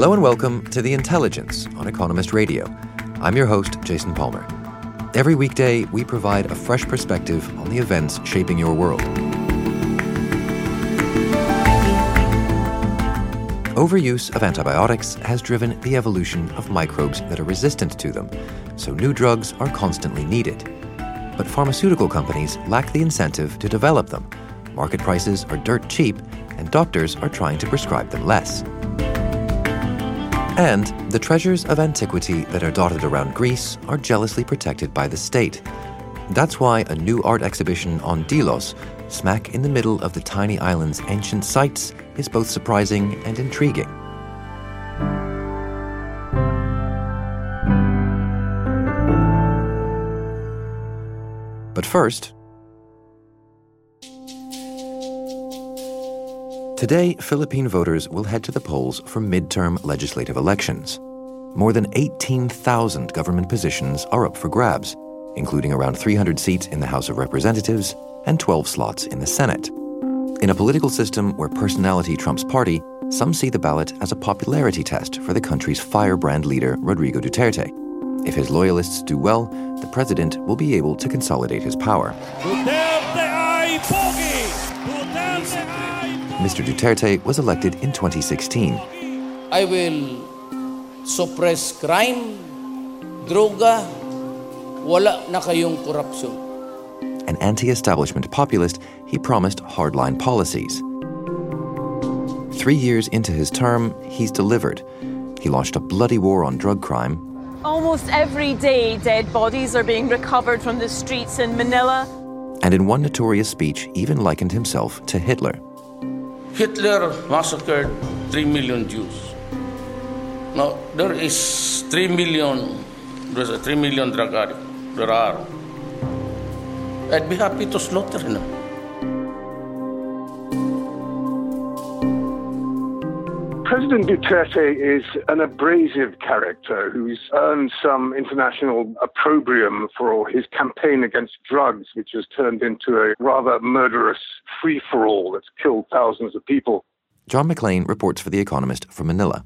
Hello and welcome to The Intelligence on Economist Radio. I'm your host, Jason Palmer. Every weekday, we provide a fresh perspective on the events shaping your world. Overuse of antibiotics has driven the evolution of microbes that are resistant to them, so new drugs are constantly needed. But pharmaceutical companies lack the incentive to develop them. Market prices are dirt cheap, and doctors are trying to prescribe them less. And the treasures of antiquity that are dotted around Greece are jealously protected by the state. That's why a new art exhibition on Delos, smack in the middle of the tiny island's ancient sites, is both surprising and intriguing. But first, Today, Philippine voters will head to the polls for midterm legislative elections. More than 18,000 government positions are up for grabs, including around 300 seats in the House of Representatives and 12 slots in the Senate. In a political system where personality trumps party, some see the ballot as a popularity test for the country's firebrand leader, Rodrigo Duterte. If his loyalists do well, the president will be able to consolidate his power. Mr. Duterte was elected in 2016. I will suppress crime, droga, wala na kayong korupsyon. An anti establishment populist, he promised hardline policies. Three years into his term, he's delivered. He launched a bloody war on drug crime. Almost every day, dead bodies are being recovered from the streets in Manila. And in one notorious speech, even likened himself to Hitler. Hitler massacred 3 million Jews. Now, there is 3 million, there's a 3 million drug. There are. I'd be happy to slaughter them. President Duterte is an abrasive character who's earned some international opprobrium for his campaign against drugs, which has turned into a rather murderous free for all that's killed thousands of people. John McLean reports for The Economist from Manila.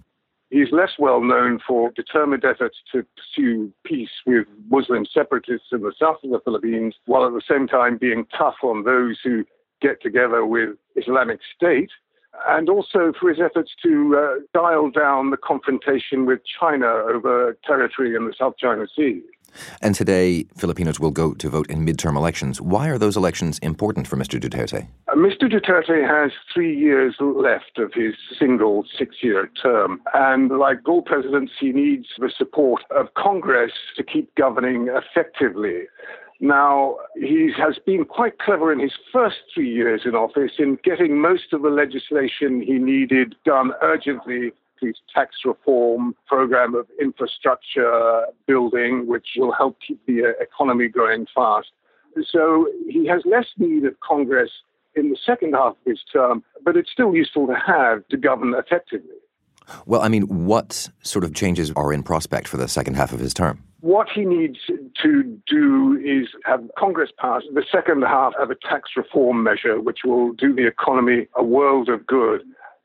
He's less well known for determined efforts to pursue peace with Muslim separatists in the south of the Philippines, while at the same time being tough on those who get together with Islamic State and also for his efforts to uh, dial down the confrontation with China over territory in the South China Sea. And today, Filipinos will go to vote in midterm elections. Why are those elections important for Mr. Duterte? Uh, Mr. Duterte has three years left of his single six year term. And like all presidents, he needs the support of Congress to keep governing effectively. Now, he has been quite clever in his first three years in office in getting most of the legislation he needed done urgently tax reform program of infrastructure building, which will help keep the uh, economy growing fast. So he has less need of Congress in the second half of his term, but it's still useful to have to govern effectively. Well, I mean, what sort of changes are in prospect for the second half of his term? What he needs to do is have Congress pass the second half of a tax reform measure, which will do the economy a world of good.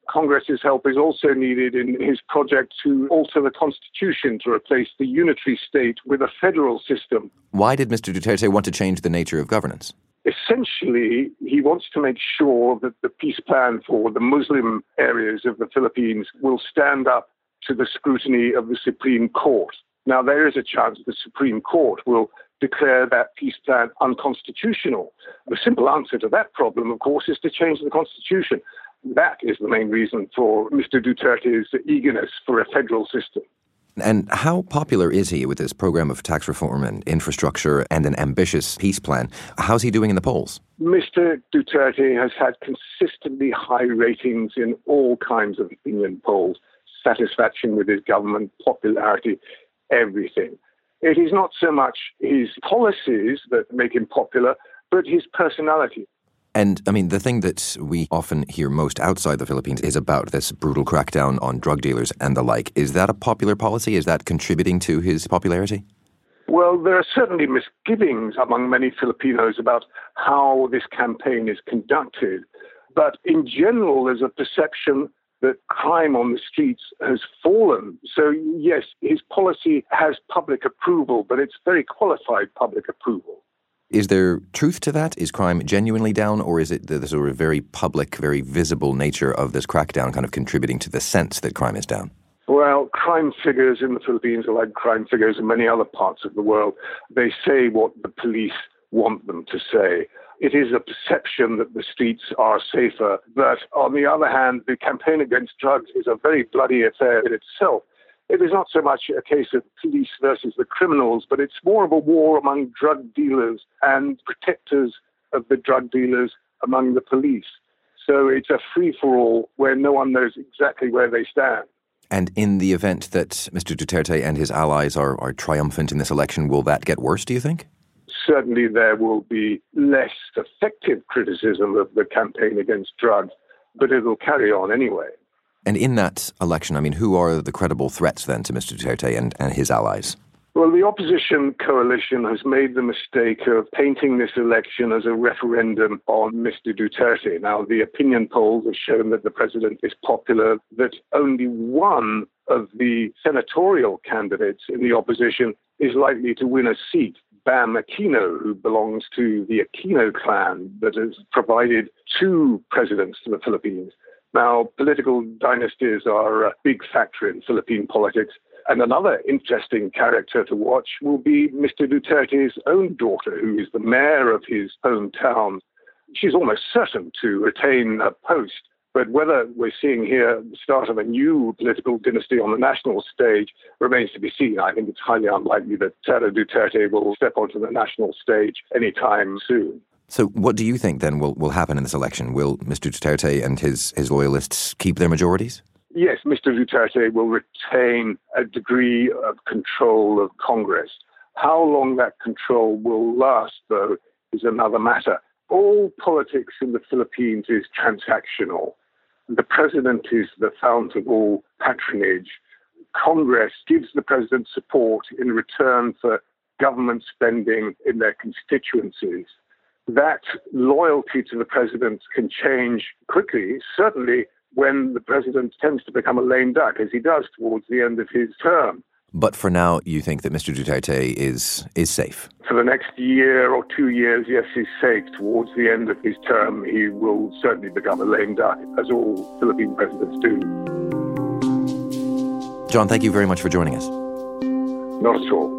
Congress's help is also needed in his project to alter the Constitution to replace the unitary state with a federal system. Why did Mr. Duterte want to change the nature of governance? Essentially, he wants to make sure that the peace plan for the Muslim areas of the Philippines will stand up to the scrutiny of the Supreme Court. Now, there is a chance the Supreme Court will declare that peace plan unconstitutional. The simple answer to that problem, of course, is to change the Constitution. That is the main reason for Mr. Duterte's eagerness for a federal system. And how popular is he with this program of tax reform and infrastructure and an ambitious peace plan? How's he doing in the polls? Mr. Duterte has had consistently high ratings in all kinds of opinion polls satisfaction with his government, popularity, everything. It is not so much his policies that make him popular, but his personality. And I mean, the thing that we often hear most outside the Philippines is about this brutal crackdown on drug dealers and the like. Is that a popular policy? Is that contributing to his popularity? Well, there are certainly misgivings among many Filipinos about how this campaign is conducted. But in general, there's a perception that crime on the streets has fallen. So, yes, his policy has public approval, but it's very qualified public approval. Is there truth to that? Is crime genuinely down, or is it the, the sort of very public, very visible nature of this crackdown kind of contributing to the sense that crime is down? Well, crime figures in the Philippines are like crime figures in many other parts of the world. They say what the police want them to say. It is a perception that the streets are safer. But on the other hand, the campaign against drugs is a very bloody affair in itself. It is not so much a case of police versus the criminals, but it's more of a war among drug dealers and protectors of the drug dealers among the police. So it's a free for all where no one knows exactly where they stand. And in the event that Mr. Duterte and his allies are, are triumphant in this election, will that get worse, do you think? certainly there will be less effective criticism of the campaign against drugs, but it'll carry on anyway. And in that election, I mean, who are the credible threats then to Mr. Duterte and, and his allies? Well, the opposition coalition has made the mistake of painting this election as a referendum on Mr. Duterte. Now, the opinion polls have shown that the president is popular, that only one of the senatorial candidates in the opposition is likely to win a seat. Bam Aquino, who belongs to the Aquino clan that has provided two presidents to the Philippines. Now, political dynasties are a big factor in Philippine politics. And another interesting character to watch will be Mr. Duterte's own daughter, who is the mayor of his hometown. She's almost certain to retain her post. But whether we're seeing here the start of a new political dynasty on the national stage remains to be seen. I think it's highly unlikely that Sara Duterte will step onto the national stage anytime soon. So, what do you think then will, will happen in this election? Will Mr. Duterte and his, his loyalists keep their majorities? Yes, Mr. Duterte will retain a degree of control of Congress. How long that control will last, though, is another matter. All politics in the Philippines is transactional. The president is the fount of all patronage. Congress gives the president support in return for government spending in their constituencies. That loyalty to the president can change quickly, certainly when the president tends to become a lame duck, as he does towards the end of his term. But for now, you think that Mr. Duterte is is safe? For the next year or two years, yes, he's safe. Towards the end of his term, he will certainly become a lame duck, as all Philippine presidents do. John, thank you very much for joining us. Not at all.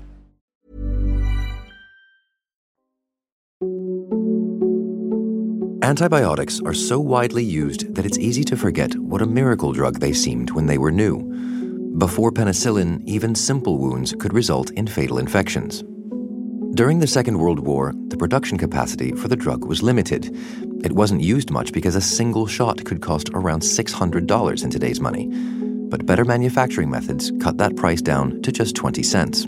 Antibiotics are so widely used that it's easy to forget what a miracle drug they seemed when they were new. Before penicillin, even simple wounds could result in fatal infections. During the Second World War, the production capacity for the drug was limited. It wasn't used much because a single shot could cost around $600 in today's money. But better manufacturing methods cut that price down to just 20 cents.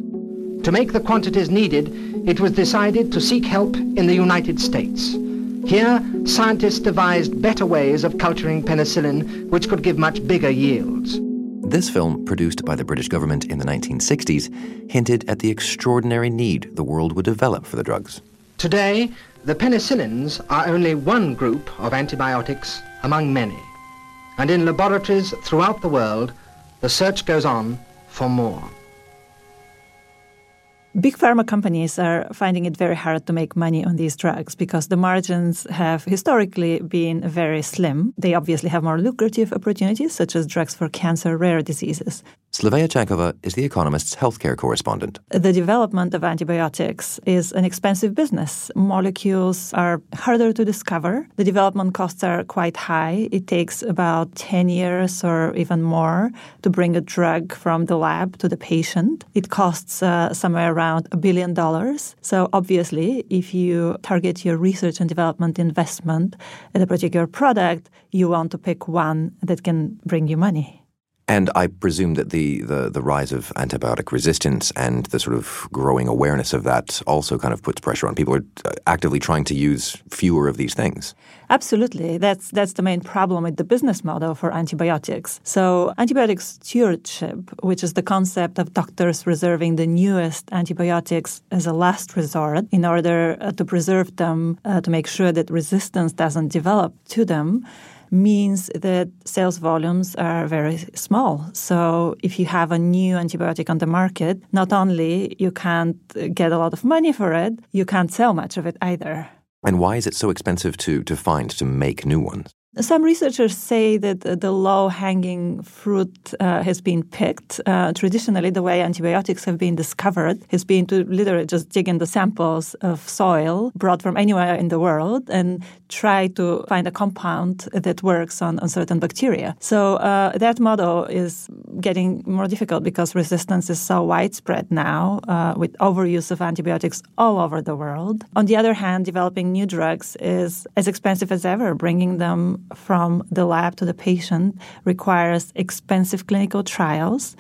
To make the quantities needed, it was decided to seek help in the United States. Here, scientists devised better ways of culturing penicillin, which could give much bigger yields. This film, produced by the British government in the 1960s, hinted at the extraordinary need the world would develop for the drugs. Today, The penicillins are only one group of antibiotics among many. And in laboratories throughout the world, the search goes on for more. Big pharma companies are finding it very hard to make money on these drugs because the margins have historically been very slim. They obviously have more lucrative opportunities, such as drugs for cancer, rare diseases. Slavea Chankova is The Economist's healthcare correspondent. The development of antibiotics is an expensive business. Molecules are harder to discover. The development costs are quite high. It takes about 10 years or even more to bring a drug from the lab to the patient. It costs uh, somewhere around a billion dollars. So, obviously, if you target your research and development investment at a particular product, you want to pick one that can bring you money. And I presume that the, the, the rise of antibiotic resistance and the sort of growing awareness of that also kind of puts pressure on people are actively trying to use fewer of these things. Absolutely. That's that's the main problem with the business model for antibiotics. So antibiotic stewardship, which is the concept of doctors reserving the newest antibiotics as a last resort in order uh, to preserve them, uh, to make sure that resistance doesn't develop to them means that sales volumes are very small. So if you have a new antibiotic on the market, not only you can't get a lot of money for it, you can't sell much of it either. And why is it so expensive to, to find, to make new ones? Some researchers say that the low hanging fruit uh, has been picked. Uh, traditionally, the way antibiotics have been discovered has been to literally just dig in the samples of soil brought from anywhere in the world and try to find a compound that works on, on certain bacteria. So uh, that model is getting more difficult because resistance is so widespread now uh, with overuse of antibiotics all over the world. On the other hand, developing new drugs is as expensive as ever, bringing them from the lab to the patient requires expensive clinical trials.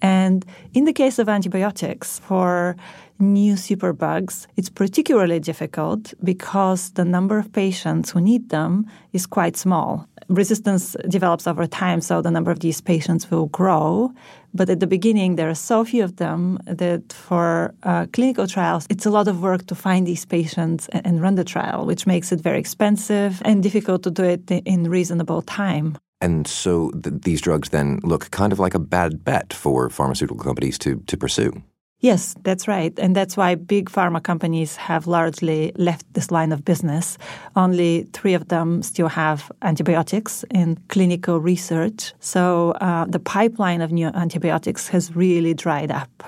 And in the case of antibiotics, for new superbugs, it's particularly difficult because the number of patients who need them is quite small. Resistance develops over time, so the number of these patients will grow. But at the beginning, there are so few of them that for uh, clinical trials, it's a lot of work to find these patients and, and run the trial, which makes it very expensive and difficult to do it in reasonable time. And so th- these drugs then look kind of like a bad bet for pharmaceutical companies to, to pursue. Yes, that's right. And that's why big pharma companies have largely left this line of business. Only three of them still have antibiotics in clinical research. So uh, the pipeline of new antibiotics has really dried up.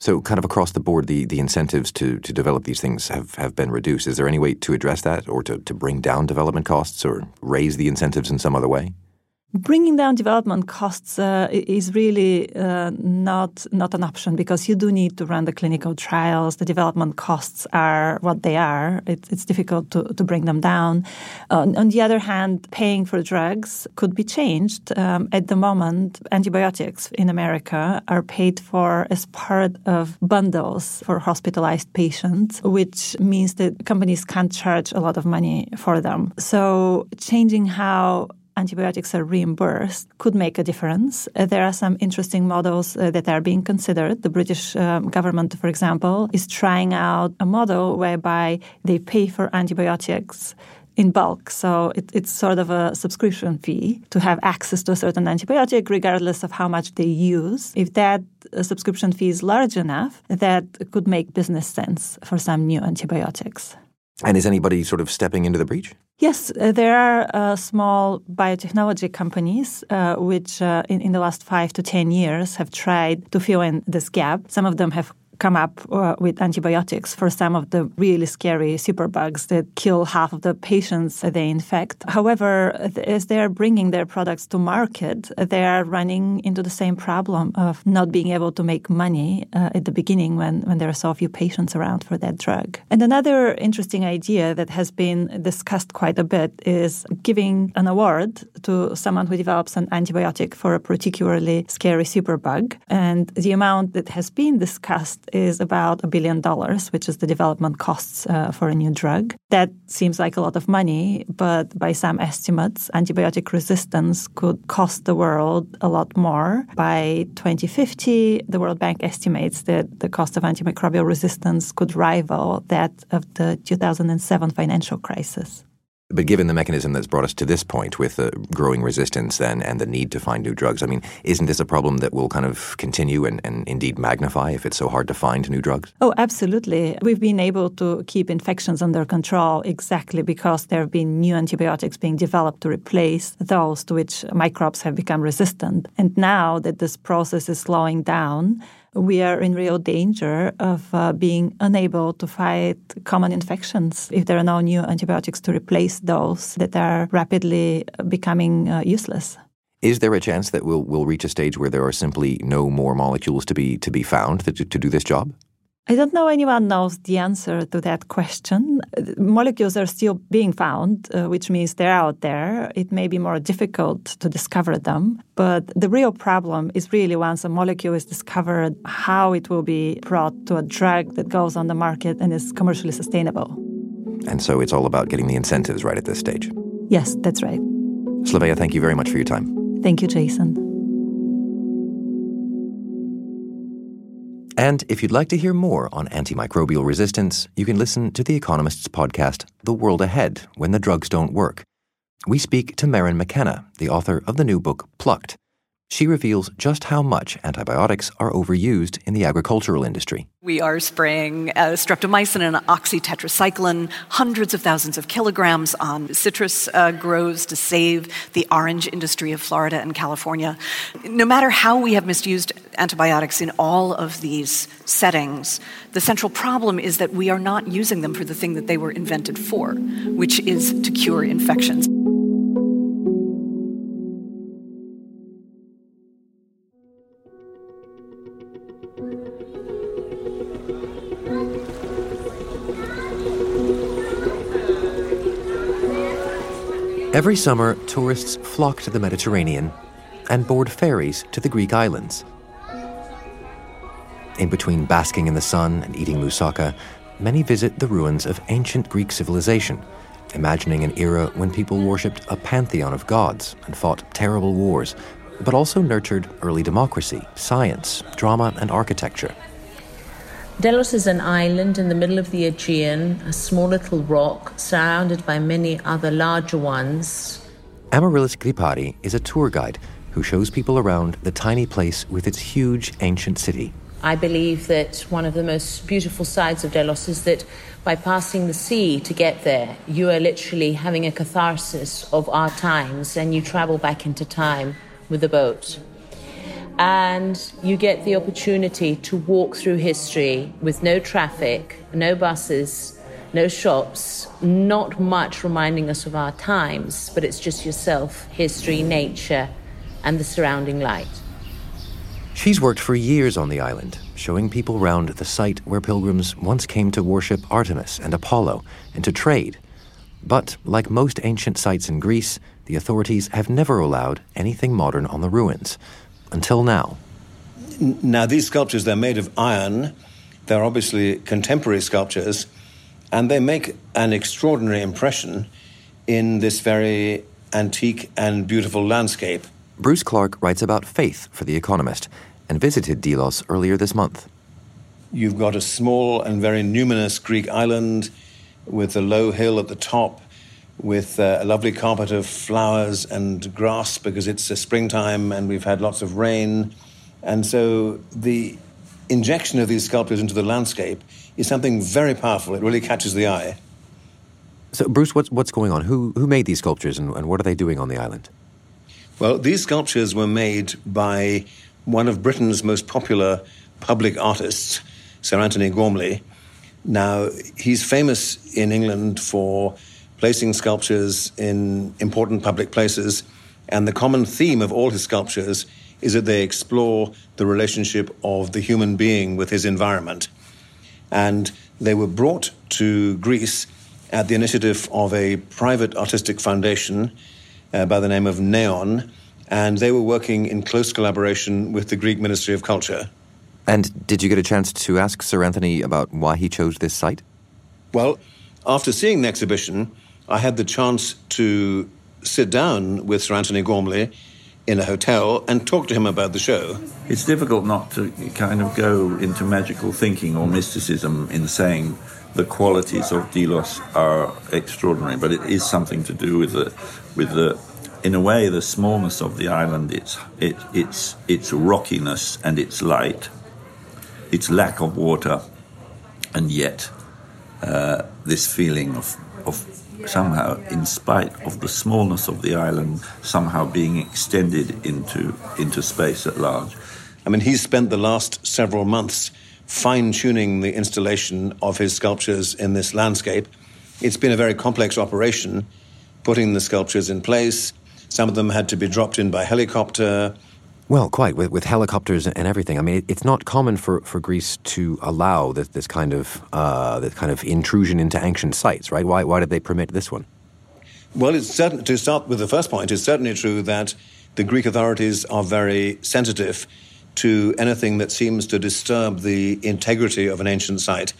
So, kind of across the board, the, the incentives to, to develop these things have, have been reduced. Is there any way to address that or to, to bring down development costs or raise the incentives in some other way? Bringing down development costs uh, is really uh, not not an option because you do need to run the clinical trials. The development costs are what they are. It, it's difficult to, to bring them down. Uh, on the other hand, paying for drugs could be changed. Um, at the moment, antibiotics in America are paid for as part of bundles for hospitalized patients, which means that companies can't charge a lot of money for them. So changing how antibiotics are reimbursed could make a difference. Uh, there are some interesting models uh, that are being considered. The British um, government, for example, is trying out a model whereby they pay for antibiotics in bulk. So it, it's sort of a subscription fee to have access to a certain antibiotic, regardless of how much they use. If that uh, subscription fee is large enough, that could make business sense for some new antibiotics. And is anybody sort of stepping into the breach? Yes, uh, there are uh, small biotechnology companies uh, which, uh, in, in the last five to 10 years, have tried to fill in this gap. Some of them have come up uh, with antibiotics for some of the really scary superbugs that kill half of the patients they infect. However, as they are bringing their products to market, they are running into the same problem of not being able to make money uh, at the beginning when, when there are so few patients around for that drug. And another interesting idea that has been discussed quite a bit is giving an award to someone who develops an antibiotic for a particularly scary superbug. And the amount that has been discussed is about a billion dollars, which is the development costs uh, for a new drug. That seems like a lot of money, but by some estimates, antibiotic resistance could cost the world a lot more. By 2050, the World Bank estimates that the cost of antimicrobial resistance could rival that of the 2007 financial crisis. But given the mechanism that's brought us to this point with the growing resistance then and the need to find new drugs, I mean, isn't this a problem that will kind of continue and, and indeed magnify if it's so hard to find new drugs? Oh, absolutely. We've been able to keep infections under control exactly because there have been new antibiotics being developed to replace those to which microbes have become resistant. And now that this process is slowing down, we are in real danger of uh, being unable to fight common infections if there are no new antibiotics to replace those that are rapidly becoming uh, useless. Is there a chance that we'll, we'll reach a stage where there are simply no more molecules to be, to be found to, to do this job? I don't know anyone knows the answer to that question. Molecules are still being found, uh, which means they're out there. It may be more difficult to discover them, but the real problem is really once a molecule is discovered, how it will be brought to a drug that goes on the market and is commercially sustainable. And so it's all about getting the incentives right at this stage. Yes, that's right. Slavea, thank you very much for your time. Thank you, Jason. And if you'd like to hear more on antimicrobial resistance, you can listen to The Economist's podcast, The World Ahead When the Drugs Don't Work. We speak to Maryn McKenna, the author of the new book, Plucked she reveals just how much antibiotics are overused in the agricultural industry. We are spraying uh, streptomycin and oxytetracycline, hundreds of thousands of kilograms on citrus uh, groves to save the orange industry of Florida and California. No matter how we have misused antibiotics in all of these settings, the central problem is that we are not using them for the thing that they were invented for, which is to cure infections. Every summer, tourists flock to the Mediterranean and board ferries to the Greek islands. In between basking in the sun and eating moussaka, many visit the ruins of ancient Greek civilization, imagining an era when people worshipped a pantheon of gods and fought terrible wars, but also nurtured early democracy, science, drama, and architecture. Delos is an island in the middle of the Aegean, a small little rock surrounded by many other larger ones. Amaryllis Gripari is a tour guide who shows people around the tiny place with its huge ancient city. I believe that one of the most beautiful sides of Delos is that by passing the sea to get there, you are literally having a catharsis of our times and you travel back into time with the boat and you get the opportunity to walk through history with no traffic, no buses, no shops, not much reminding us of our times, but it's just yourself, history, nature, and the surrounding light. She's worked for years on the island, showing people round the site where pilgrims once came to worship Artemis and Apollo and to trade. But, like most ancient sites in Greece, the authorities have never allowed anything modern on the ruins until now. Now, these sculptures, they're made of iron. They're obviously contemporary sculptures, and they make an extraordinary impression in this very antique and beautiful landscape. Bruce Clark writes about faith for The Economist and visited Delos earlier this month. You've got a small and very numinous Greek island with a low hill at the top with uh, a lovely carpet of flowers and grass because it's a springtime and we've had lots of rain. And so the injection of these sculptures into the landscape is something very powerful. It really catches the eye. So, Bruce, what's, what's going on? Who, who made these sculptures and, and what are they doing on the island? Well, these sculptures were made by one of Britain's most popular public artists, Sir Antony Gormley. Now, he's famous in England for placing sculptures in important public places. And the common theme of all his sculptures is that they explore the relationship of the human being with his environment. And they were brought to Greece at the initiative of a private artistic foundation uh, by the name of Neon, and they were working in close collaboration with the Greek Ministry of Culture. And did you get a chance to ask Sir Antony about why he chose this site? Well, after seeing the exhibition, I had the chance to sit down with Sir Antony Gormley in a hotel and talk to him about the show. It's difficult not to kind of go into magical thinking or mysticism in saying the qualities of Delos are extraordinary, but it is something to do with the, with the, in a way, the smallness of the island, its, it, its, its rockiness and its light, its lack of water, and yet uh, this feeling of, of somehow, in spite of the smallness of the island, somehow being extended into, into space at large. I mean, he's spent the last several months fine tuning the installation of his sculptures in this landscape. It's been a very complex operation, putting the sculptures in place. Some of them had to be dropped in by helicopter. Well, quite with, with helicopters and everything. I mean, it, it's not common for, for Greece to allow this, this kind of uh, this kind of intrusion into ancient sites, right? Why why did they permit this one? Well, it's certain to start with the first point. It's certainly true that the Greek authorities are very sensitive to anything that seems to disturb the integrity of an ancient site.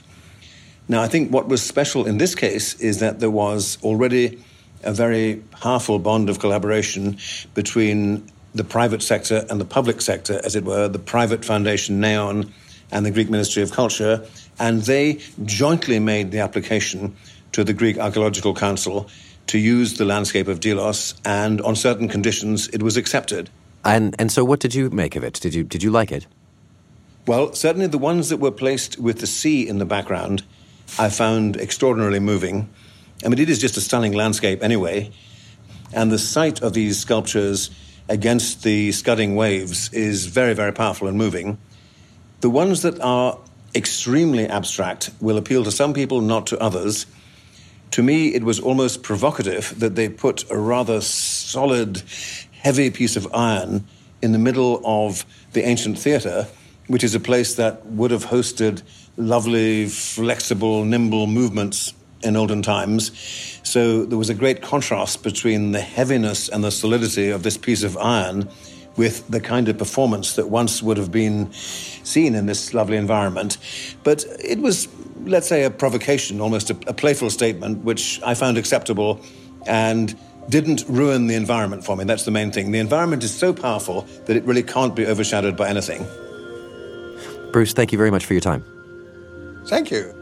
Now, I think what was special in this case is that there was already a very powerful bond of collaboration between the private sector and the public sector, as it were, the private foundation Neon and the Greek Ministry of Culture, and they jointly made the application to the Greek Archaeological Council to use the landscape of Delos, and on certain conditions it was accepted. And and so, what did you make of it? Did you did you like it? Well, certainly the ones that were placed with the sea in the background, I found extraordinarily moving. I mean, it is just a stunning landscape anyway, and the sight of these sculptures against the scudding waves is very, very powerful and moving. The ones that are extremely abstract will appeal to some people, not to others. To me, it was almost provocative that they put a rather solid, heavy piece of iron in the middle of the ancient theatre, which is a place that would have hosted lovely, flexible, nimble movements in olden times. So there was a great contrast between the heaviness and the solidity of this piece of iron with the kind of performance that once would have been seen in this lovely environment. But it was, let's say, a provocation, almost a, a playful statement, which I found acceptable and didn't ruin the environment for me. That's the main thing. The environment is so powerful that it really can't be overshadowed by anything. Bruce, thank you very much for your time. Thank you.